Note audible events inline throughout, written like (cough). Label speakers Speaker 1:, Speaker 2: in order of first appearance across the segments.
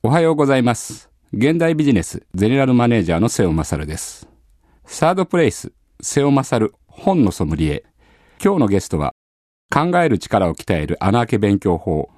Speaker 1: おはようございます。現代ビジネスゼネラルマネージャーの瀬尾勝です。サードプレイス、瀬尾勝本のソムリエ。今日のゲストは、考える力を鍛える穴あけ勉強法、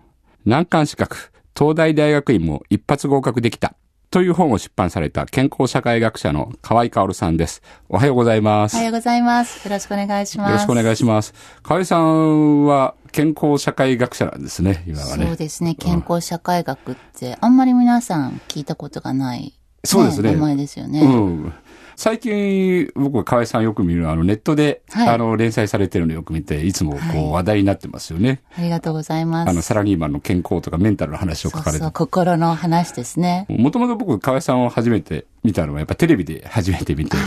Speaker 1: 難関資格、東大大学院も一発合格できた。という本を出版された健康社会学者の河合薫さんです。おはようございます。
Speaker 2: おはようございます。よろしくお願いします。
Speaker 1: よろしくお願いします。河合さんは健康社会学者なんですね、今はね。
Speaker 2: そうですね。健康社会学って、あんまり皆さん聞いたことがない、
Speaker 1: そうですね
Speaker 2: 名前ですよね。
Speaker 1: うん。最近、僕は河合さんよく見る、あの、ネットで、
Speaker 2: はい
Speaker 1: あの、連載されてるのよく見て、いつもこ
Speaker 2: はいう
Speaker 1: 話題になってますよね。
Speaker 2: ありがとうございます。
Speaker 1: あの、サラリーマンの健康とかメンタルの話を書かれて
Speaker 2: そう。心の話ですね。
Speaker 1: もともと僕、河合さんを初めて見たのは、やっぱテレビで初めて見て。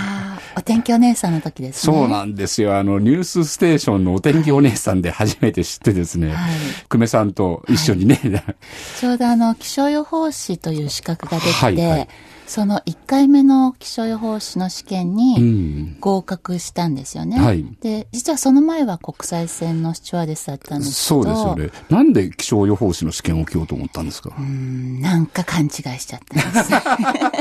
Speaker 2: お天気お姉さんの時ですね。
Speaker 1: そうなんですよ。あの、ニュースステーションのお天気お姉さんで初めて知ってですね、
Speaker 2: はい
Speaker 1: 久米さんと一緒にね、
Speaker 2: ちょうどあの、気象予報士という資格ができて、
Speaker 1: はいはい
Speaker 2: その1回目の気象予報士の試験
Speaker 1: う
Speaker 2: に
Speaker 1: ん。
Speaker 2: 合格したんですよね。
Speaker 1: はい
Speaker 2: で、実はその前は国際線のスチュワーデスだったんですけ
Speaker 1: そ
Speaker 2: ど。
Speaker 1: うですよね。なんで気象予報士の試験を受けようと思ったんですか？
Speaker 2: うんなんか勘違いしちゃったんです。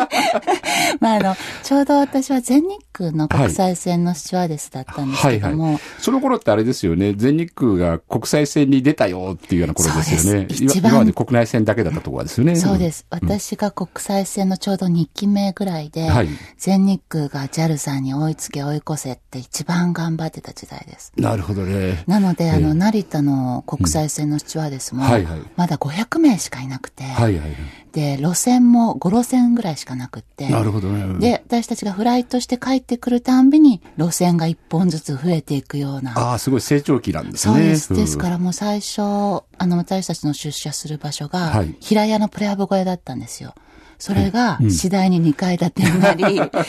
Speaker 2: (laughs) まあ、あの、ちょうど私は全日空の国際線のスチュワーデスだったんですけども、
Speaker 1: その頃ってあれですよね、全日空が国際線に出たよっていうような頃ですよね。
Speaker 2: 一番
Speaker 1: 今今まで国内線だけだったところですよね。
Speaker 2: そうです。私が国際線のちょうど2期目ぐらいで、
Speaker 1: はい
Speaker 2: 全日空が JAL さんに追いつけ追い越せって一番頑張ってた時代です。
Speaker 1: なるほどね。
Speaker 2: なので、あ
Speaker 1: ええ
Speaker 2: の、成田の国際線のスチュワーデスもまだ500名しかいなくて、
Speaker 1: はいはい。
Speaker 2: で、路線も5路線ぐらいしかなくって、
Speaker 1: なるほどね。
Speaker 2: で、私たちがフライトして帰ってくるたんびに、路線が一本ずつ増えていくような。
Speaker 1: ああ、すごい成長期なんですね。
Speaker 2: そうです。
Speaker 1: ん
Speaker 2: ですからもう最初、あの、私たちの出社する場所が
Speaker 1: はい、
Speaker 2: 平屋のプレハブ小屋だったんですよ。それが、次第に2階建てになり、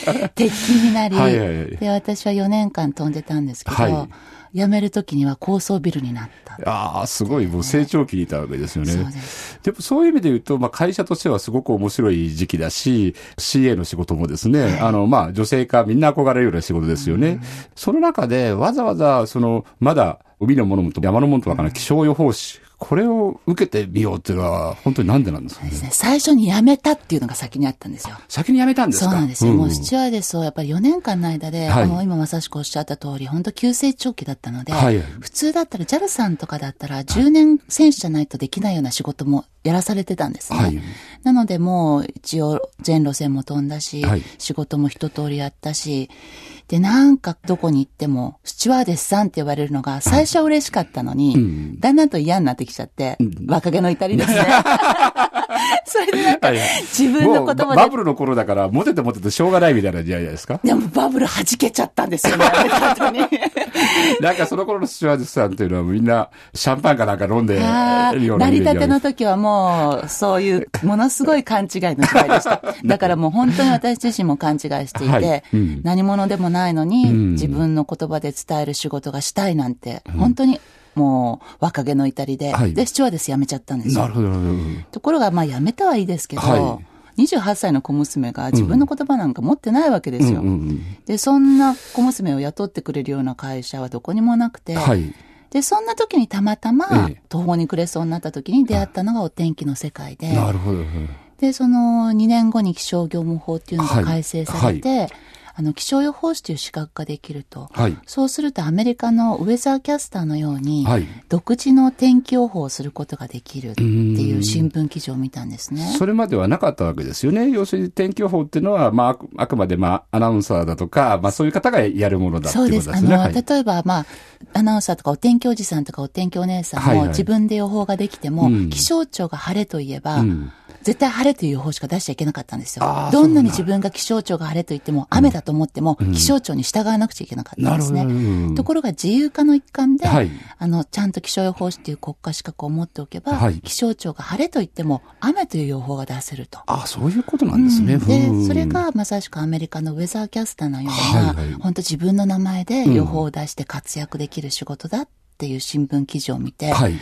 Speaker 2: (laughs) 鉄筋になり、で、私は4年間飛んでたんですけど、
Speaker 1: はい。
Speaker 2: 辞める時には高層ビルになった。
Speaker 1: ああ、すごい、もう成長期にいたわけですよね。
Speaker 2: そうです。
Speaker 1: でもそういう意味で言うと、まあ会社としてはすごく面白い時期だし、CA の仕事もですね、あの、まあ女性化みんな憧れるような仕事ですよね。その中でわざわざ、その、まだ海のものもと山のものとわからない気象予報士、これを受けてみようっていうのは、本当になんでなんですか？ね。
Speaker 2: ね。最初に辞めたっていうのが先にあったんですよ。
Speaker 1: 先に辞めたんですか？
Speaker 2: そうなんですよ。もうス
Speaker 1: ん
Speaker 2: チュワーデスをやっぱり4年間の間で、
Speaker 1: はい
Speaker 2: あの、今まさしくおっしゃった通り、本当急成長期だったので、
Speaker 1: はいはい
Speaker 2: 普通だったら JAL さんとかだったら10年選手じゃないとできないような仕事もやらされてたんですね。
Speaker 1: はい
Speaker 2: なのでもう一応全路線も飛んだし、
Speaker 1: はい
Speaker 2: 仕事も一通りやったし、で、なんかどこに行っても、スチュワーデスさんって呼ばれるのが最初は嬉しかったのに、だんだんと嫌になってきちゃって、若気の至りですね。(laughs) (laughs) それでなんか
Speaker 1: はいはい
Speaker 2: 自分の言葉で
Speaker 1: ババブルの頃だから、モテてモテてしょうがないみたいな時代ですか？
Speaker 2: でもバブル弾けちゃったんですよね。(laughs)
Speaker 1: なんかその頃のスチュワーデスさんっていうのはみんなシャンパンかなんか飲んで
Speaker 2: 成り立ての時はもう、そういう、ものすごい勘違いの時代でした。(laughs) だからもう本当に私自身も勘違いしていて、
Speaker 1: はいうん
Speaker 2: 何者でもないのに、
Speaker 1: ん
Speaker 2: 自分の言葉で伝える仕事がしたいなんて、本当にもう若気の至りで、
Speaker 1: はい
Speaker 2: で、スチュワーデス辞めちゃったんですよ。
Speaker 1: なるほど。
Speaker 2: ところが、まあ辞めたはいいですけど、
Speaker 1: は
Speaker 2: 28歳の小娘が自分の言葉なんか持ってないわけですよ。
Speaker 1: うんうん
Speaker 2: で、そんな小娘を雇ってくれるような会社はどこにもなくて、
Speaker 1: はい。
Speaker 2: で、そんな時にたまたま
Speaker 1: ええ、
Speaker 2: 途方に暮れそうになった時に出会ったのがお天気の世界で、
Speaker 1: なるほど。
Speaker 2: で、その2年後に気象業務法っていうのが改正されて、あの、気象予報士という資格ができると。
Speaker 1: はい。
Speaker 2: そうするとアメリカのウェザーキャスターのように、
Speaker 1: はい
Speaker 2: 独自の天気予報をすることができるっていう新聞記事を見たんですね。
Speaker 1: それまではなかったわけですよね。要するに天気予報っていうのは、まああく、まで、まあ、アナウンサーだとか、まあ、そういう方がやるものだって
Speaker 2: そ
Speaker 1: いううことですね。
Speaker 2: です。あの、
Speaker 1: はい
Speaker 2: 例えば、まあ、アナウンサーとかお天気おじさんとかお天気お姉さんも、
Speaker 1: はいはい
Speaker 2: 自分で予報ができても、
Speaker 1: うん
Speaker 2: 気象庁が晴れと言えば、
Speaker 1: うん
Speaker 2: 絶対晴れという予報しか出しちゃいけなかったんですよ。どんなに自分が気象庁が晴れと言っても、雨だと思っても、気象庁に従わなくちゃいけなかったんですね。
Speaker 1: うん
Speaker 2: ところが自由化の一環で、
Speaker 1: はい
Speaker 2: あの、ちゃんと気象予報士っていう国家資格を持っておけば、
Speaker 1: はい
Speaker 2: 気象庁が晴れと言っても、雨という予報が出せると。
Speaker 1: あそういうことなんですね。
Speaker 2: うんで、
Speaker 1: うん
Speaker 2: それ、がまさしくアメリカのウェザーキャスターのような、
Speaker 1: はいはい
Speaker 2: 本当自分の名前で予報を出して活躍できる仕事だっていう新聞記事を見て、
Speaker 1: はい。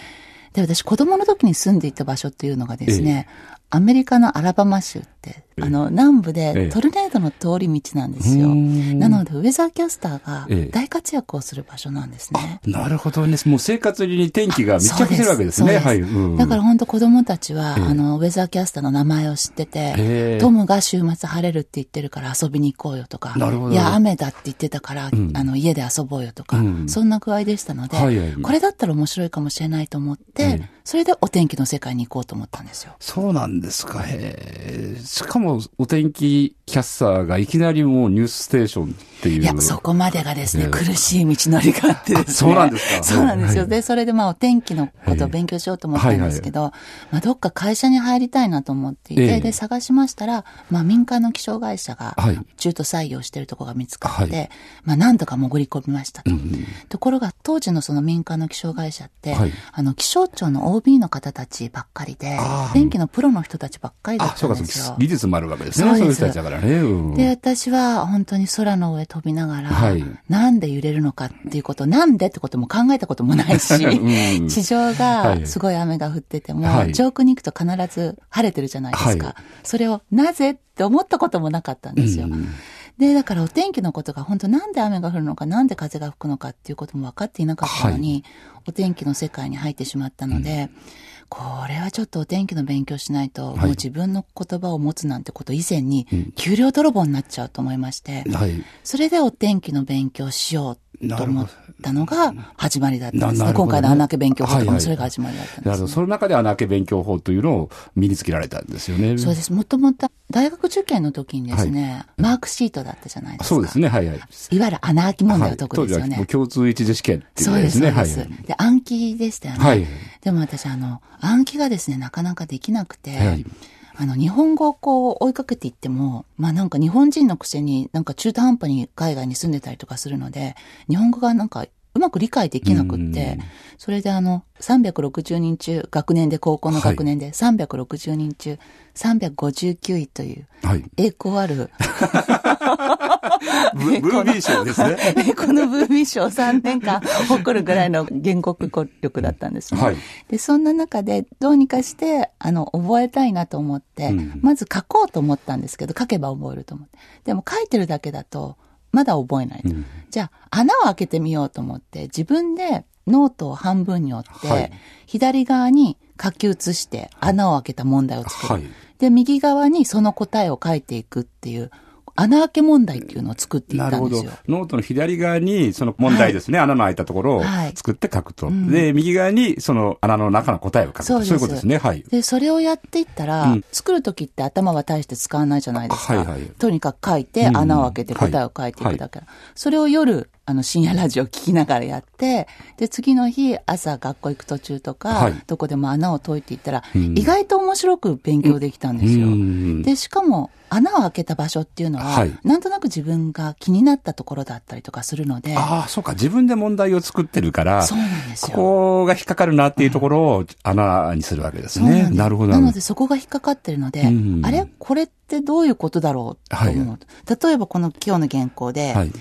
Speaker 2: で、私子供の時に住んでいた場所っていうのがですね、アメリカのアラバマ州ってあの、南部
Speaker 1: え
Speaker 2: で
Speaker 1: え
Speaker 2: トルネードの通り道なんですよ。なので、ウェザーキャスターが
Speaker 1: ええ。
Speaker 2: 大活躍をする場所なんですね。
Speaker 1: なるほどね。もう生活に天気が密着してるわけですね。はい。うん。
Speaker 2: だから本当子供たちは、
Speaker 1: ええ。
Speaker 2: あの、ウェザーキャスターの名前を知って
Speaker 1: へ
Speaker 2: て
Speaker 1: え、
Speaker 2: トムが週末晴れるって言ってるから遊びに行こうよとか、いや、雨だって言ってたから、
Speaker 1: ん。
Speaker 2: あの、家で遊ぼうよとか、
Speaker 1: うん。
Speaker 2: そんな具合でしたので、
Speaker 1: はいはい
Speaker 2: これだったら面白いかもしれないと思って、
Speaker 1: ええ。
Speaker 2: それでお天気の世界に行こうと思ったんですよ。
Speaker 1: そうなんですか？へえ。しかも、お天気キャスターがいきなりもうニュースステーションっていう。
Speaker 2: いや、そこまでがですね、
Speaker 1: ええ
Speaker 2: 苦しい道のりがあってですね。
Speaker 1: あそうなんですか
Speaker 2: そうなんですよ。
Speaker 1: はい
Speaker 2: で、それでまあお天気のことを勉強しようと思ったんですけど、まあどっか会社に入りたいなと思っていて、
Speaker 1: ええ
Speaker 2: で、探しましたら、まあ民間の気象会社が
Speaker 1: はい
Speaker 2: 中途採用してるところが見つかって、
Speaker 1: はい
Speaker 2: まあなんとか潜り込みましたと。
Speaker 1: うん
Speaker 2: ところが当時のその民間の気象会社って、
Speaker 1: はい
Speaker 2: あの気象庁の OB の方たちばっかりで天気のプロの人たちばっかりだったんですよ。
Speaker 1: 技術もあるわけですね。
Speaker 2: そうです
Speaker 1: そういう人たちだから
Speaker 2: で、私は本当に空の上飛びながら、
Speaker 1: はい。
Speaker 2: なんで揺れるのかっていうこと、なんでってことも考えたこともないし、(laughs)
Speaker 1: うん。
Speaker 2: 地上
Speaker 1: はい。
Speaker 2: がすごい雨が降ってても、
Speaker 1: はい。
Speaker 2: 上空に行くと必ず晴れてるじゃないですか。
Speaker 1: はい。
Speaker 2: それをなぜって思ったこともなかったんですよ。
Speaker 1: うん。
Speaker 2: で、だからお天気のことが本当なんで雨が降るのか、なんで風が吹くのかっていうことも分かっていなかったのに、お天気の世界に入ってしまったので、これはちょっとお天気の勉強しないと、
Speaker 1: い。
Speaker 2: もう自分の言葉を持つなんてこと以前に、給料泥棒になっちゃうと思いまして、
Speaker 1: はい。
Speaker 2: それでお天気の勉強しようと思ったのが始まりだったんですね。今回の穴家勉強法と
Speaker 1: はいはい
Speaker 2: かもそれが始まりだったん
Speaker 1: なるほど。
Speaker 2: です、ね。
Speaker 1: その中で穴家勉強法というのを身につけられたんですよね。
Speaker 2: そうです。もともと大学受験の時にですね、マークシートだったじゃないですか。
Speaker 1: そうですね。はいはい。
Speaker 2: いわゆる穴開き問題を解くですよね。
Speaker 1: 共通一次試験っていう
Speaker 2: そうです、
Speaker 1: ね。
Speaker 2: そうです。
Speaker 1: はい
Speaker 2: で、暗記でしたよね。
Speaker 1: はい
Speaker 2: でも私、あの、暗記がですね、なかなかできなくて、
Speaker 1: はい
Speaker 2: あの、日本語をこう追いかけていっても、まあなんか日本人のくせになんか中途半端に海外に住んでたりとかするので、日本語がなんかうまく理解できなくって、それであの、360人中、学年で高校の学年で360人中、359位という、
Speaker 1: はい。
Speaker 2: 栄光ある、
Speaker 1: ブ (laughs) ブービー賞ですね。(laughs)
Speaker 2: 栄光のブーミー賞3年間誇るぐらいの言語力だったんですね。
Speaker 1: はい
Speaker 2: で、そんな中でどうにかして、あの、覚えたいなと思って、
Speaker 1: うん
Speaker 2: まず書こうと思ったんですけど、書けば覚えると思って。でも書いてるだけだと、まだ覚えないと。
Speaker 1: うん
Speaker 2: じゃあ、穴を開けてみようと思って、自分でノートを半分に折って、
Speaker 1: はい
Speaker 2: 左側に書き写して穴を開けた問題を作る。
Speaker 1: はい
Speaker 2: で、右側にその答えを書いていくっていう、穴開け問題っていうのを作っていっ
Speaker 1: なるほど
Speaker 2: たんですよ。。
Speaker 1: ノートの左側にその問題ですね。穴の開いたところを
Speaker 2: はい
Speaker 1: 作って書くと。
Speaker 2: ん
Speaker 1: で、右側にその穴の中の答えを書くと。
Speaker 2: そう
Speaker 1: いうことですね。はい。
Speaker 2: で、それをやっていったら、
Speaker 1: うん
Speaker 2: 作るときって頭は大して使わないじゃないですか。
Speaker 1: はいはい
Speaker 2: とにかく書いて、
Speaker 1: うん
Speaker 2: 穴を開けて答えを書いていくだけ、それを夜、あの、深夜ラジオ聞きながらやって、で、次の日、朝学校行く途中とか、
Speaker 1: はい
Speaker 2: どこでも穴を解いていったら、
Speaker 1: ん
Speaker 2: 意外と面白く勉強できたんですよ。
Speaker 1: うん
Speaker 2: で、しかも、穴を開けた場所っていうのは、
Speaker 1: はい
Speaker 2: なんとなく自分が気になったところだったりとかするので、
Speaker 1: ああ、そうか。自分で問題を作ってるから、
Speaker 2: そうなんですよ。
Speaker 1: ここが引っかかるなっていうところを穴にするわけですね。
Speaker 2: そうなんです
Speaker 1: なるほど。
Speaker 2: なのでそこが引っかかってるので、
Speaker 1: うん
Speaker 2: あれ？これってどういうことだろうと思う。例えばこの今日の原稿で、
Speaker 1: はい。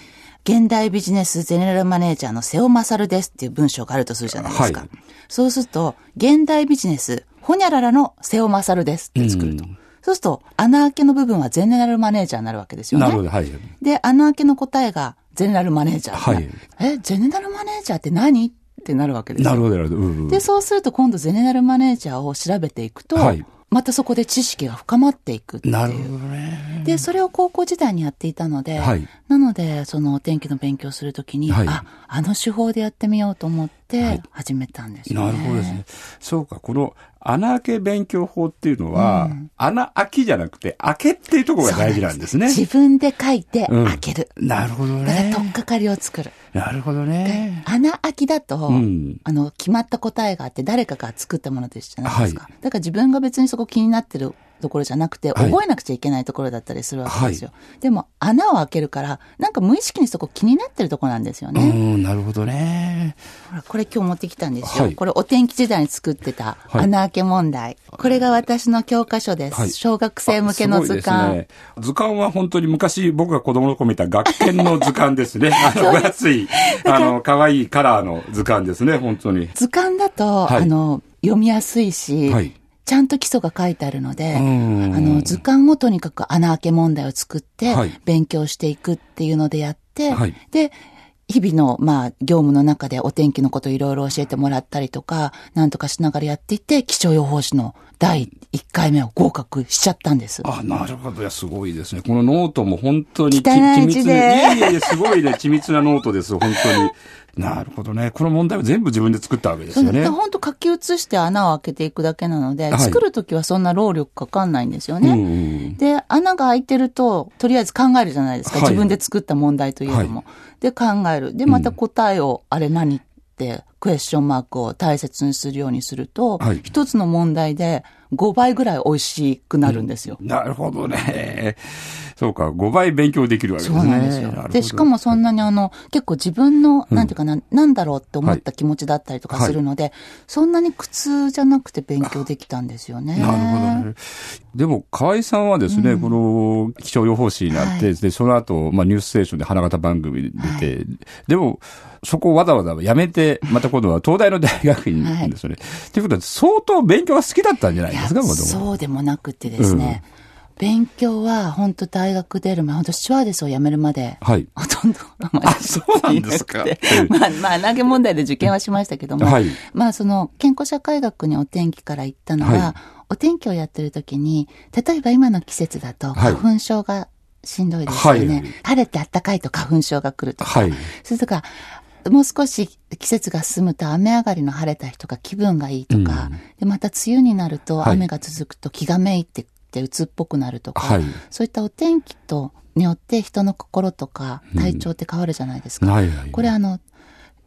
Speaker 2: 現代ビジネスゼネラルマネージャーの瀬尾勝ですっていう文章があるとするじゃないですか。
Speaker 1: はい
Speaker 2: そうすると、現代ビジネス、ほにゃららの瀬尾勝ですって作ると。
Speaker 1: うん
Speaker 2: そうすると、穴開けの部分はゼネラルマネージャーになるわけですよね。
Speaker 1: なるほど。はい。
Speaker 2: で、穴開けの答えがゼネラルマネージャー。
Speaker 1: はい
Speaker 2: え、ゼネラルマネージャーって何？ってなるわけですよ。
Speaker 1: なるほど、なるほど。うんうん
Speaker 2: で、そうすると今度ゼネラルマネージャーを調べていくと、
Speaker 1: はい
Speaker 2: またそこで知識が深まっていくっていう。
Speaker 1: なるほどね。
Speaker 2: で、それを高校時代にやっていたので、
Speaker 1: はい
Speaker 2: なので、そのお天気の勉強するときに、
Speaker 1: はい
Speaker 2: あ、あの手法でやってみようと思っ
Speaker 1: は
Speaker 2: て
Speaker 1: い
Speaker 2: 始めたんですよね。
Speaker 1: なるほどですね。そうか、この穴開け勉強法っていうのは、穴開きじゃなくて、開けっていうところが大事なんですね。
Speaker 2: 自分で書いて
Speaker 1: うん
Speaker 2: 開ける。
Speaker 1: なるほど
Speaker 2: だから、
Speaker 1: ね
Speaker 2: 取。っかかりを作る。
Speaker 1: なるほどね。
Speaker 2: 穴開きだと、
Speaker 1: うん
Speaker 2: あの、決まった答えがあって、誰かが作ったものですじゃないですか。
Speaker 1: は
Speaker 2: だから自分が別にそこ気になってるところじゃなくて、
Speaker 1: はい
Speaker 2: 覚えなくちゃいけないところだったりするわけですよ。でも、穴を開けるから、なんか無意識にそこ気になってるところなんですよ
Speaker 1: う
Speaker 2: ね。
Speaker 1: ん、なるほどね。
Speaker 2: ほら、これ今日持ってきたんですよ。
Speaker 1: はい
Speaker 2: これお天気時代に作ってた
Speaker 1: はい
Speaker 2: 穴開け問題。これが私の教科書です。
Speaker 1: はい
Speaker 2: 小学生向けの図鑑。
Speaker 1: ね。図鑑は本当に昔僕が子供の頃見た学研の図鑑ですね。(laughs) あの、分厚い、(laughs) あの、可愛いカラーの図鑑ですね、本当に。
Speaker 2: 図鑑だと、
Speaker 1: はい
Speaker 2: あの、読みやすいし、
Speaker 1: はい
Speaker 2: ちゃんと基礎が書いてあるので、あ
Speaker 1: うん
Speaker 2: の、図鑑をとにかく穴開け問題を作って
Speaker 1: はい、
Speaker 2: 勉強していくっていうのでやって、
Speaker 1: はい
Speaker 2: で、日々の、まあ、業務の中でお天気のこといろいろ教えてもらったりとか、なんとかしながらやっていて、気象予報士の第1回目を合格しちゃったんです。
Speaker 1: あ、なるほど。いや、すごいですね。このノートも本当に緻密で。いやいや、すごいね。緻密なノートです。本当に。なるほどね。この問題を全部自分で作ったわけですよね。
Speaker 2: 本当書き写して穴を開けていくだけなので、
Speaker 1: はい
Speaker 2: 作るときはそんな労力かかんないんですよね。
Speaker 1: うんうん
Speaker 2: で、穴が開いてると、とりあえず考えるじゃないですか。
Speaker 1: はい
Speaker 2: 自分で作った問題というのも。
Speaker 1: は
Speaker 2: で、考える。で、また答えを、あれ何って、クエスチョンマークを大切にするようにすると、
Speaker 1: はい
Speaker 2: 一つの問題で5倍ぐらい美味しくなるんですよ。
Speaker 1: なるほどね。そうか、5倍勉強できるわけです
Speaker 2: そう
Speaker 1: ね。
Speaker 2: なんですよ。で、しかもそんなにあの、結構自分の、なんていうかな、なんだろうって思った気持ちだったりとかするので、そんなに苦痛じゃなくて勉強できたんですよね。
Speaker 1: なるほどね。でも、河合さんはですね、この気象予報士になって、
Speaker 2: は
Speaker 1: で、その後、まあ、ニュースステーションで花形番組に出て、でも、そこをわざわざ辞めて、また今度は東大の大学院ですよね。ということは、相当勉強が好きだったんじゃない
Speaker 2: いや
Speaker 1: ですか、もともと
Speaker 2: そうでもなくてですね、勉強は本当大学出る前、本当スチュワーデスを辞めるまで、
Speaker 1: はい。
Speaker 2: ほとんど、ま
Speaker 1: あそうなんですか。(laughs)
Speaker 2: まあ、まあ、投げ問題で受験はしましたけども、
Speaker 1: はい。
Speaker 2: まあ、その、健康社会学にお天気から行ったのは、
Speaker 1: はい。
Speaker 2: お天気をやってる時に、例えば今の季節だと、
Speaker 1: はい。
Speaker 2: 花粉症がしんどいですよね。
Speaker 1: はい。
Speaker 2: 晴れて暖かいと花粉症が来るとか、
Speaker 1: はい。
Speaker 2: それとか、もう少し季節が進むと雨上がりの晴れた日とか気分がいいとか、
Speaker 1: うん。
Speaker 2: で、また梅雨になると
Speaker 1: はい。
Speaker 2: 雨が続くと気がめいてって鬱っぽくなるとか、
Speaker 1: はい。
Speaker 2: そういったお天気と、によって人の心とか体調って変わるじゃないですか。
Speaker 1: はいはい。
Speaker 2: これあの、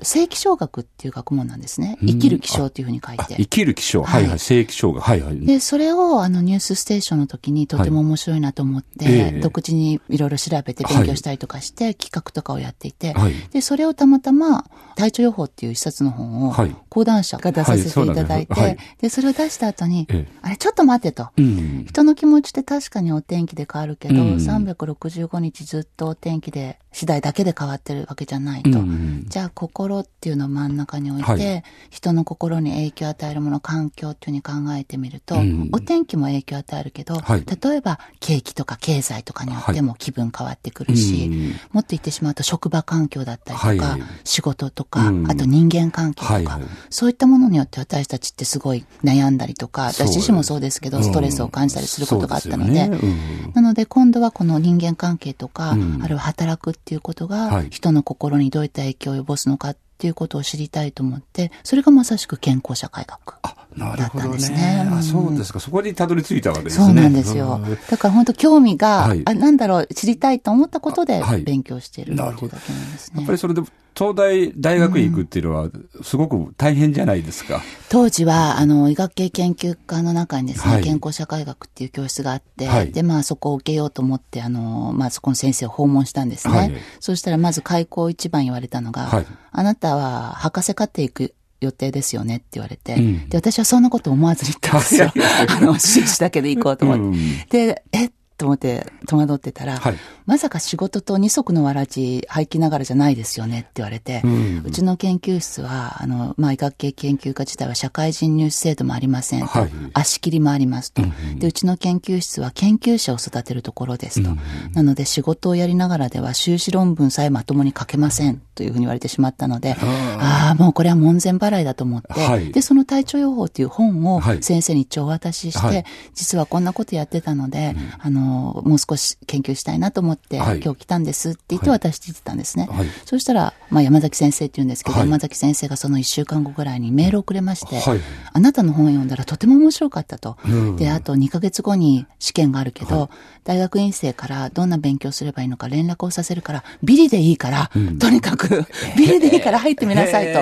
Speaker 2: 正気象学っていう学問なんですね。生きる気象っていうふうに書い
Speaker 1: あ
Speaker 2: て。
Speaker 1: 生きる気象。はいはい。正気象が。はいはい。
Speaker 2: で、それをあのニュースステーションの時にとても面白いなと思って、
Speaker 1: ええ
Speaker 2: 独自にいろいろ調べて勉強したりとかして、企画とかをやっていて、
Speaker 1: はい
Speaker 2: で、それをたまたま、体調予報っていう一冊の本を
Speaker 1: はい、
Speaker 2: 講談社が出させていただいて、でそれを出した後に、
Speaker 1: ええ
Speaker 2: あれ、ちょっと待ってと。
Speaker 1: うん。
Speaker 2: 人の気持ちって確かにお天気で変わるけど、
Speaker 1: うん
Speaker 2: 365日ずっとお天気で、次第だけで変わってるわけじゃないと。
Speaker 1: うん
Speaker 2: じゃあ心っていうのを真ん中に置いて、
Speaker 1: はい。
Speaker 2: 人の心に影響を与えるもの、環境っていうふうに考えてみると、
Speaker 1: うん
Speaker 2: お天気も影響を与えるけど、
Speaker 1: はい。
Speaker 2: 例えば景気とか経済とかによっても気分変わってくるし、
Speaker 1: うん
Speaker 2: もっと言ってしまうと職場環境だったりとか、
Speaker 1: はい
Speaker 2: 仕事とか、
Speaker 1: うん。
Speaker 2: あと人間関係とか、
Speaker 1: はいはい。
Speaker 2: そういったものによって私たちってすごい悩んだりとか、私自身もそうですけど、ストレスを感じたりすることがあったので、
Speaker 1: ですよね。
Speaker 2: なので今度はこの人間関係とか、
Speaker 1: うん。
Speaker 2: あるいは働くっていうこと
Speaker 1: はい
Speaker 2: が人の心にどういった影響を及ぼすのかっていうことを知りたいと思って、それがまさしく健康社会学。だったんです
Speaker 1: ね。
Speaker 2: ねうん
Speaker 1: あ、そうですか。そこにたどり着いたわけですね。
Speaker 2: そうなんですよ
Speaker 1: うん。
Speaker 2: だから本当興味が、
Speaker 1: はい
Speaker 2: あ、なんだろう、知りたいと思ったことで
Speaker 1: はい
Speaker 2: 勉強しているって
Speaker 1: ない
Speaker 2: うだけなんですね
Speaker 1: やっぱ。りそれで、東大大学院行くっていうのは、すごく大変じゃないですか。
Speaker 2: 当時は、あの、医学系研究科の中にですね、
Speaker 1: はい
Speaker 2: 健康社会学っていう教室があって、
Speaker 1: はい
Speaker 2: で、まあそこを受けようと思って、あの、まあそこの先生を訪問したんですね。
Speaker 1: はい
Speaker 2: そしたらまず開校一番言われたのが、
Speaker 1: はい
Speaker 2: あなたは博士課程行く予定ですよねって言われて、
Speaker 1: うん
Speaker 2: で、私はそんなこと思わずに言ったんですよ。(laughs) あの、修士だけで行こうと思って。
Speaker 1: うん
Speaker 2: で、えっと思って戸惑ってたら、
Speaker 1: はい。
Speaker 2: まさか仕事と二足のわらじ履きながらじゃないですよねって言われて、
Speaker 1: うん。
Speaker 2: うちの研究室は、あの、まあ、医学系研究科自体は社会人入試制度もありませんと、
Speaker 1: はい。
Speaker 2: 足切りもありますと、
Speaker 1: うん
Speaker 2: で、うちの研究室は研究者を育てるところですと。なので仕事をやりながらでは修士論文さえまともに書けませんというふうに言われてしまったので、ああ、もうこれは門前払いだと思って、
Speaker 1: はい。
Speaker 2: で、その体調予報という本を
Speaker 1: はい。
Speaker 2: 先生に一応お渡しして、
Speaker 1: はい。
Speaker 2: 実はこんなことやってたので、あの、もう少し研究したいなと思って、
Speaker 1: はい
Speaker 2: 今日来たんですって言って
Speaker 1: はい
Speaker 2: 渡していってたんですね。
Speaker 1: はい
Speaker 2: そしたら、まあ、山崎先生って言うんですけど、
Speaker 1: はい
Speaker 2: 山崎先生がその一週間後ぐらいにメールをくれまして、
Speaker 1: はい
Speaker 2: あなたの本読んだらとても面白かったと。
Speaker 1: うん
Speaker 2: で、あと2ヶ月後に試験があるけど、大学院生からどんな勉強すればいいのか連絡をさせるから、ビリでいいから、とにかく、(laughs) ビリでいいから入ってみなさいと。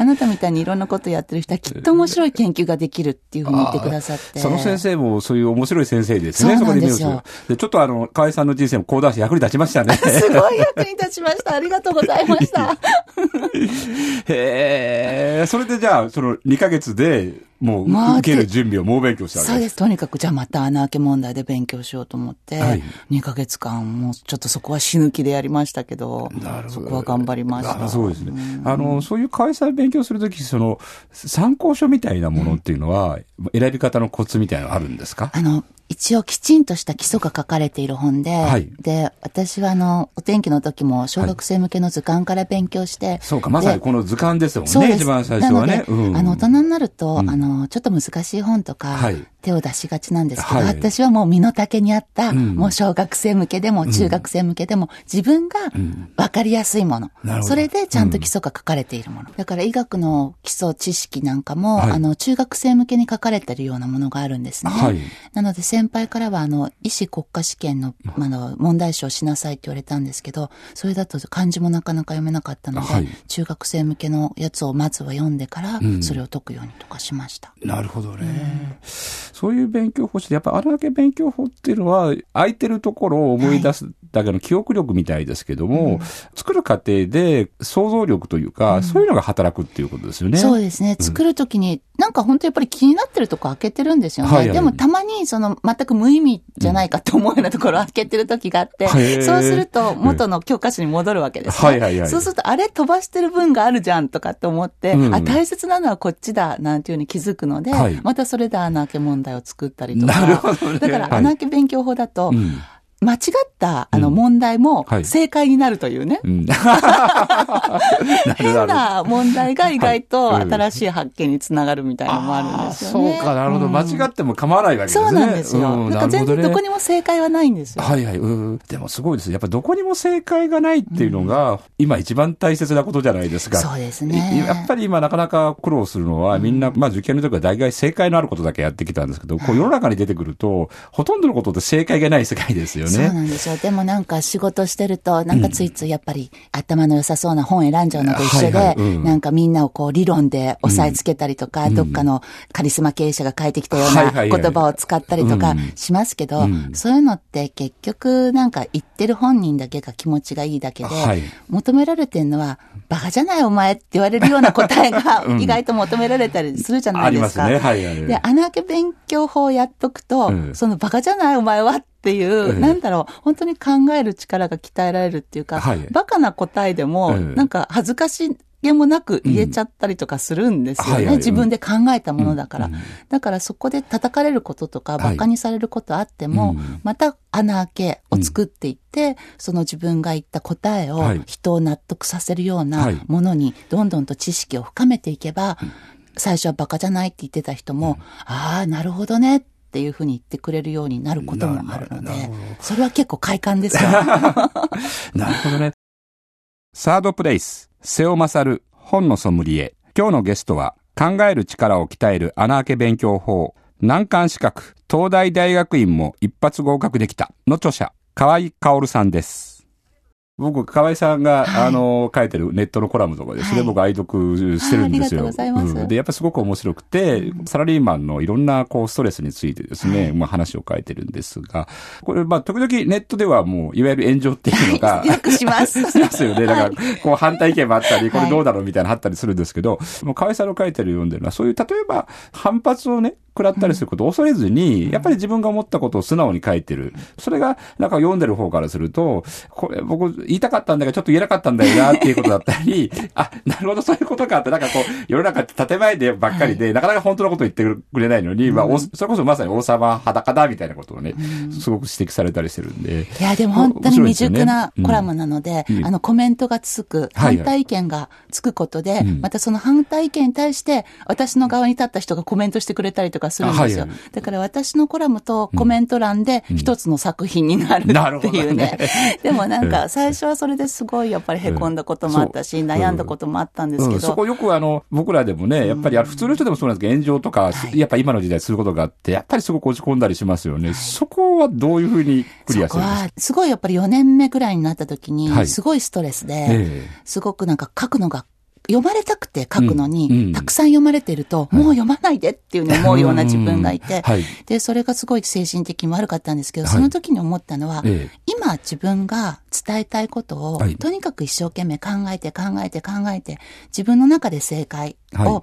Speaker 2: あなたみたいにいろんなことやってる人はきっと面白い研究ができるっていうふうに言ってくださって。
Speaker 1: その先生もそういう面白い先生ですね。
Speaker 2: そうなんですよ
Speaker 1: ちょっとあの、河合さんの人生も講談師役に立ちましたね。(laughs)
Speaker 2: すごい役に立ちました。ありがとうございました。(laughs)
Speaker 1: へえ。それでじゃあ、その2ヶ月で、もう
Speaker 2: まあ
Speaker 1: 受ける準備を猛勉強したわけです。
Speaker 2: そうです。とにかく、じゃあまた穴開け問題で勉強しようと思って、
Speaker 1: はい
Speaker 2: 2ヶ月間、もうちょっとそこは死ぬ気でやりましたけど、そこは頑張りました。
Speaker 1: あそうですね。あの、そういう会社で勉強するとき、その、参考書みたいなものっていうのは、選び方のコツみたいなのあるんですか？
Speaker 2: あの、一応きちんとした基礎が書かれている本で、
Speaker 1: はい
Speaker 2: で、私はあの、お天気の時も小学生向けの図鑑から勉強して、
Speaker 1: そうか、まさに
Speaker 2: で
Speaker 1: この図鑑ですもんね。一番最初はね。
Speaker 2: なので、
Speaker 1: うん
Speaker 2: あの、大人になると、あの、ちょっと難しい本とか、
Speaker 1: はい。
Speaker 2: 手を出しがちなんですけど、
Speaker 1: はい。
Speaker 2: 私はもう身の丈に合った、
Speaker 1: ん。
Speaker 2: もう小学生向けでも中学生向けでも、自分が分かりやすいもの、
Speaker 1: なるほど。
Speaker 2: それでちゃんと基礎が書かれているもの。だから医学の基礎知識なんかも、
Speaker 1: はい。
Speaker 2: あの、中学生向けに書かれているようなものがあるんですね。
Speaker 1: はい。
Speaker 2: なので先輩からは、あの、医師国家試験の、あの、問題集をしなさいって言われたんですけど、それだと漢字もなかなか読めなかったので、
Speaker 1: はい。
Speaker 2: 中学生向けのやつをまずは読んでから、それを解くようにとかしました。
Speaker 1: なるほどね。そういう勉強法して、やっぱあれだけ勉強法っていうのは、空いてるところを思い出すだけの記憶力みたいですけども、作る過程で想像力というか、そういうのが働くっていうことですよね。
Speaker 2: そうですね。作るときに、なんか本当やっぱり気になってるとこ開けてるんですよね。
Speaker 1: はいはい
Speaker 2: でもたまにその全く無意味じゃないかって思うようなところを開けてる時があって、そうすると元の教科書に戻るわけですね。
Speaker 1: はいはいはい
Speaker 2: そうするとあれ飛ばしてる分があるじゃんとかって思って、
Speaker 1: うん
Speaker 2: あ、大切なのはこっちだなんていうふうに気づくので、
Speaker 1: はい
Speaker 2: またそれで穴開け問題を作ったりとか。だから
Speaker 1: はい。
Speaker 2: 穴開け勉強法だと、
Speaker 1: うん
Speaker 2: 間違ったあの問題も
Speaker 1: はい
Speaker 2: 正解になるというね。
Speaker 1: うん。(laughs)
Speaker 2: 変な問題が意外と新しい発見につながるみたいなのもあるんですよね。
Speaker 1: そうか、なるほど。
Speaker 2: うん
Speaker 1: 間違っても構わないわけですね。
Speaker 2: そうなんですよ。
Speaker 1: うん
Speaker 2: なんか全然どこにも正解はないんですよ。
Speaker 1: はいはい。うん。でもすごいですね。やっぱどこにも正解がないっていうのが、今一番大切なことじゃないですか。
Speaker 2: そうですね
Speaker 1: いやっぱり今なかなか苦労するのは、みんな、まあ受験の時は大概正解のあることだけやってきたんですけど、こう世の中に出てくると、ほとんどのことって正解がない世界ですよ
Speaker 2: そう
Speaker 1: ね。
Speaker 2: なんですよ。でもなんか仕事してると、なんかついついやっぱり頭の良さそうな本選んじゃうのと一緒
Speaker 1: はいはい
Speaker 2: で
Speaker 1: うん、
Speaker 2: なんかみんなをこう理論で押さえつけたりとか、どっかのカリスマ経営者が書いてきたような言葉を使ったりとか
Speaker 1: うん
Speaker 2: しますけど
Speaker 1: うん、
Speaker 2: そういうのって結局なんか言ってる本人だけが気持ちがいいだけで
Speaker 1: はい、
Speaker 2: 求められてるのは、バカじゃないお前って言われるような答えが (laughs) 意外と求められたりするじゃないですか。
Speaker 1: ありますね。はいはい。
Speaker 2: で、穴開け勉強法をやっとくと、
Speaker 1: うん。
Speaker 2: そのバカじゃないお前はっていう、
Speaker 1: うん
Speaker 2: なんだろう、本当に考える力が鍛えられるっていうか、
Speaker 1: はい。
Speaker 2: バカな答えでも、
Speaker 1: うん
Speaker 2: なんか恥ずかしげもなく言えちゃったりとかするんですよね。
Speaker 1: はいはい。
Speaker 2: 自分で考えたものだから。
Speaker 1: うん
Speaker 2: だからそこで叩かれることとか、
Speaker 1: はい
Speaker 2: バカにされることあっても、
Speaker 1: うん。
Speaker 2: また穴開けを作っていって、その自分が言った答えを
Speaker 1: はい。
Speaker 2: 人を納得させるよう
Speaker 1: は
Speaker 2: ない。ものにどんどんと知識を深めていけば、最初はバカじゃないって言ってた人も、ああ、なるほどねっていうふうに言ってくれるようになることもあるのでそれは結構快感ですよ。(laughs)
Speaker 1: なるほどね。サードプレイス、瀬尾勝、本のソムリエ。今日のゲストは、考える力を鍛える穴開け勉強法、難関資格、東大大学院も一発合格できたの著者、河合薫さんです。僕、河合さんが、
Speaker 2: はい。
Speaker 1: あの、書いてるネットのコラムとかですね、
Speaker 2: はい。
Speaker 1: 僕愛読してるんですよ。
Speaker 2: あありがとうございます。
Speaker 1: ん。で、やっぱすごく面白くて、サラリーマンのいろんな、こう、ストレスについてですね、まあ話を書いてるんですが、これ、まあ、時々ネットではもう、いわゆる炎上っていうのが、(laughs)
Speaker 2: よくします。(laughs)
Speaker 1: しますよね。だから、こう反対意見もあったり、こ
Speaker 2: はい。
Speaker 1: れどうだろうみたいなのあったりするんですけど、もう河合さんの書いてる読んでるのは、そういう、例えば反発をね、食らったりすることを恐れずに、やっぱり自分が思ったことを素直に書いてる。それが、なんか読んでる方からすると、これ僕言いたかったんだけど、ちょっと言えなかったんだよなっていうことだったり、(laughs) あ、なるほど、そういうことかって、なんかこう、世の中って建前でばっかりで、なかなか本当のこと言ってくれないのに、まあ、おそれこそまさに王様裸だみたいなことをね、すごく指摘されたりしてるんで。
Speaker 2: いや、でも本当に未熟なコラム
Speaker 1: な
Speaker 2: なので、
Speaker 1: うん。
Speaker 2: あの、コメントがつく、
Speaker 1: はいはい。
Speaker 2: 反対意見がつくことで、
Speaker 1: うん。
Speaker 2: またその反対意見に対して、私の側に立った人がコメントしてくれたりとかするんですよ。
Speaker 1: はいはい。
Speaker 2: だから私のコラムとコメント欄で一つの作品になるっていうね。(laughs) でもなん
Speaker 1: う
Speaker 2: か、最初はそれですごいやっぱり凹んだこともあったし、
Speaker 1: うん。
Speaker 2: 悩んだこともあったんですけ
Speaker 1: うん、そ
Speaker 2: ど、
Speaker 1: こよくあの、僕らでもね、やっぱり普通の人でもそうなんですけど、炎上とか、
Speaker 2: はい。
Speaker 1: やっぱ今の時代することがあって、やっぱりすごく落ち込んだりしますよね。そこはどういうふうにクリアするんですか？
Speaker 2: すごいやっぱり4年目ぐらいになった時に
Speaker 1: は、い。
Speaker 2: すごいストレスで、
Speaker 1: ええ。
Speaker 2: すごくなんか書くのが、読まれたくて書くのに、
Speaker 1: うんうん。
Speaker 2: たくさん読まれてると、もう読まないでっていうね、思うような自分がいて、
Speaker 1: はい。
Speaker 2: で、それがすごい精神的に悪かったんですけど、
Speaker 1: はい。
Speaker 2: その時に思ったのは、
Speaker 1: ええ。
Speaker 2: 今自分が伝えたいことを、
Speaker 1: はい。
Speaker 2: とにかく一生懸命考えて考えて考えて、自分の中で正解を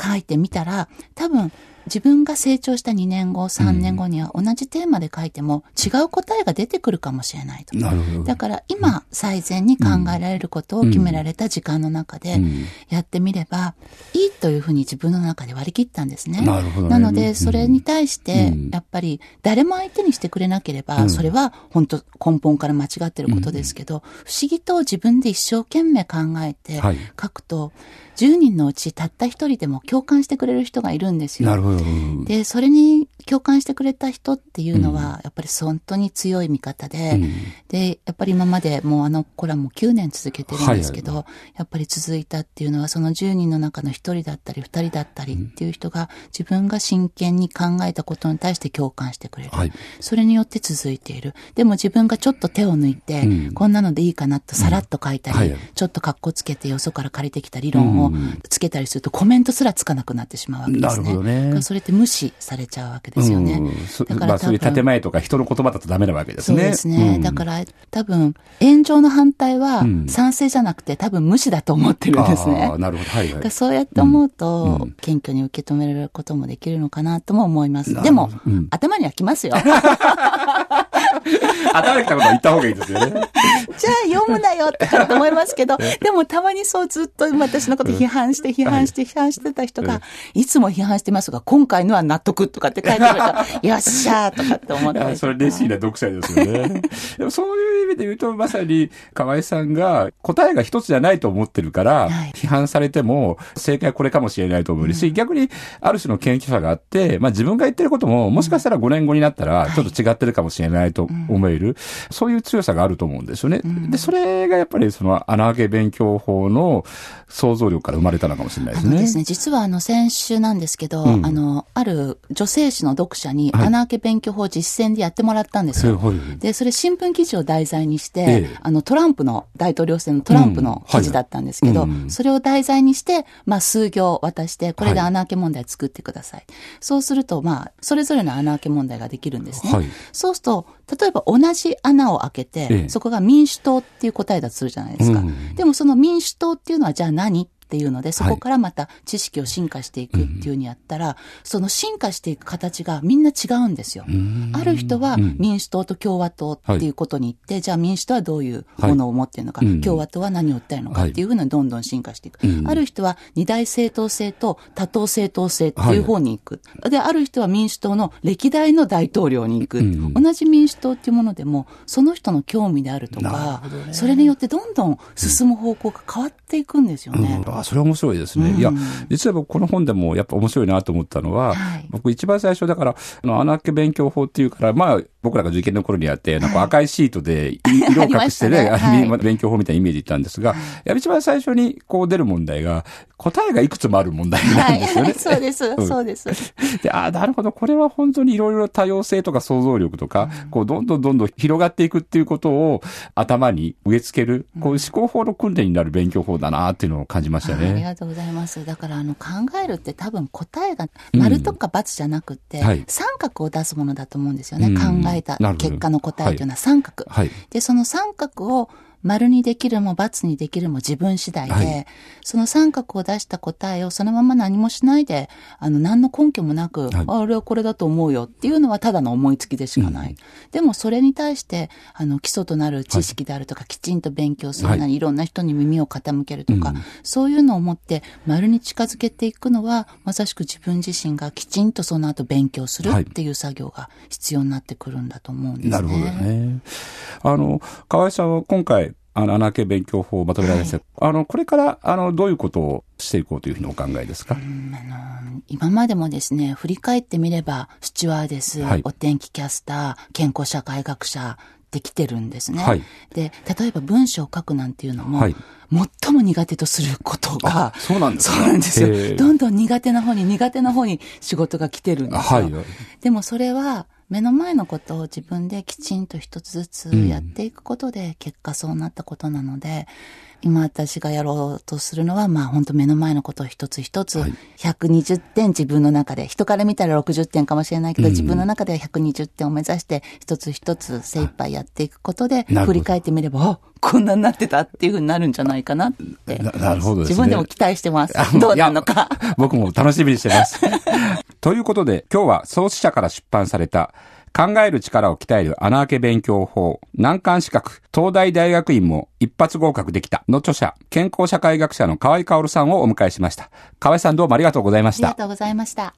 Speaker 2: 書いてみたら、多分、自分が成長した2年後、3年後には同じテーマで書いても違う答えが出てくるかもしれないと。だから今、最善に考えられることを決められた時間の中でやってみれば、いいというふうに自分の中で割り切ったんですね。
Speaker 1: なね、
Speaker 2: なので、それに対して、やっぱり誰も相手にしてくれなければ、それは本当根本から間違ってることですけど、不思議と自分で一生懸命考えて書くと、はい10人のうちたった一人でも共感してくれる人がいるんですよ。
Speaker 1: なるほど。
Speaker 2: で、それに共感してくれた人っていうのは、やっぱり本当に強い味方で、うん、で、やっぱり今までもうあの子らも9年続けてるんですけど、はいはい、やっぱり続いたっていうのは、その10人の中の1人だったり2人だったりっていう人が、自分が真剣に考えたことに対して共感してくれる。はい、それによって続いている。でも自分がちょっと手を抜いて、うん、こんなのでいいかなとさらっと書いたり、ちょっと格好つけてよそから借りてきた理論をつけたりするとコメントすらつかなくなってしまうわけですね。なるほどね。それって無視されちゃうわけですよね。
Speaker 1: だから、まあ、そういう建前とか人の言葉だとダメなわけですね。
Speaker 2: そうですね。うん、だから多分、炎上の反対は賛成じゃなくて、多分無視だと思ってるんですね。
Speaker 1: なるほど。はい、はい、
Speaker 2: そうやって思うと、うん、謙虚に受け止められることもできるのかなとも思います。でも、うん、頭にはきますよ。(laughs) (laughs)
Speaker 1: 頭にきたこと言った方がいいですよね。
Speaker 2: じゃあ読むなよって思いますけど、でもたまにそうずっと私のこと批判して批判して批判してた人が、いつも批判してますが、今回のは納得とかって書いてあるから、(laughs) よっしゃーとかって思って
Speaker 1: それ嬉しいな読者ですよね。でもそういう意味で言うと、まさに河合さんが答えが一つじゃないと思ってるから、批判されても正解はこれかもしれないと思うし、逆にある種の謙虚さがあって、まあ自分が言ってることも、もしかしたら5年後になったら、ちょっと違ってるかもしれないと思える、そういう強さがあると思うんですよね。で、それがやっぱりその穴あけ勉強法の想像力から生まれたのかもしれないですね。
Speaker 2: ですね。実はあの先週なんですけど、うん、あの、ある女性誌の読者に穴あけ勉強法実践でやってもらったんですよ。はい、で、それ新聞記事を題材にして、ええ、あのトランプの大統領選のトランプの記事だったんですけど、うんはい、それを題材にして、まあ数行渡して、これで穴あけ問題作ってください。はい、そうすると、まあ、それぞれの穴あけ問題ができるんですね。そうすると、例えば同じ穴を開けて、ええ、そこが民主党っていう答えだとするじゃないですか。うん、でもその民主党っていうのはじゃあ何？っていうので、そこからまた知識を進化していくっていうにやったら、はいその進化していく形がみんな違うんですよ。ある人は民主党と共和党っていうことに行って、はい、じゃあ民主党はどういうものを持っているのか、はい、共和党は何を訴えるのかっていうふうにどんどん進化していく。ある人は二大政党制と多党政党制っていう方に行く。で、ある人は民主党の歴代の大統領に行く。同じ民主党っていうものでも、その人の興味であるとか、ね、それによってどんどん進む方向が変わっていくんですよね。
Speaker 1: あ、それは面白いですね。うん、いや、実は僕この本でもやっぱ面白いなと思ったのは、はい、僕一番最初だから、あの、穴あけ勉強法っていうから、まあ、僕らが受験の頃にやって、なんか赤いシートで (laughs) 色を隠してね、ね。勉強法みたいなイメージったんですが、や一番最初にこう出る問題が、答えがいくつもある問題なんですよね。はい、
Speaker 2: そうです、(laughs) そうです。
Speaker 1: で、ああ、なるほど、これは本当にいろいろ多様性とか想像力とか、うん、こう、どんどんどんどん広がっていくっていうことを頭に植え付ける、こう、思考法の訓練になる勉強法だなっていうのを感じましたね。
Speaker 2: ありがとうございます。だから、あの、考えるって多分答えが丸とか×じゃなくて、うんはい、三角を出すものだと思うんですよね。うん、考えた結果の答えというのは三角。はい、で、その三角を丸にできるも×にできるも自分次第で、はい、その三角を出した答えをそのまま何もしないで、あの、何の根拠もなく、はい、あ俺はこれだと思うよっていうのはただの思いつきでしかない。うん、でもそれに対して、あの、基礎となる知識であるとか、はい、きちんと勉強するなり、い。ろんな人に耳を傾けるとか、うん、そういうのを持って丸に近づけていくのは、まさしく自分自身がきちんとその後勉強するっていう作業が必要になってくるんだと思うんですね。なるほどね。
Speaker 1: あの、河合さんは今回、あの、穴系勉強法をまとめられました、はい、あの、これから、あの、どういうことをしていこうというふうにお考えですか
Speaker 2: 今までもですね、振り返ってみれば、スチュワーデス、はい、お天気キャスター、健康社会学者、できてるんですね。はい、で、例えば文章を書くなんていうのも、はい、最も苦手とすることが、
Speaker 1: そうなんです
Speaker 2: そうなんですよ。どんどん苦手な方に苦手な方に仕事が来てるんですよ。はい、でもそれは、目の前のことを自分できちんと一つずつやっていくことで、結果そうなったことなので、今私がやろうとするのは、まあ本当目の前のことを一つ一つ、120点自分の中で、人から見たら60点かもしれないけど、自分の中では120点を目指して、一つ一つ精一杯やっていくことで、振り返ってみれば、あこんなになってたっていうふうになるんじゃないかなって。
Speaker 1: なるほど、ね、
Speaker 2: 自分でも期待してます。どうなのか。
Speaker 1: 僕も楽しみにしてます。(laughs) ということで、今日は創始者から出版された、考える力を鍛える穴あけ勉強法、難関資格、東大大学院も一発合格できたの著者、健康社会学者の河合薫さんをお迎えしました。河合さんどうもありがとうございました。
Speaker 2: ありがとうございました。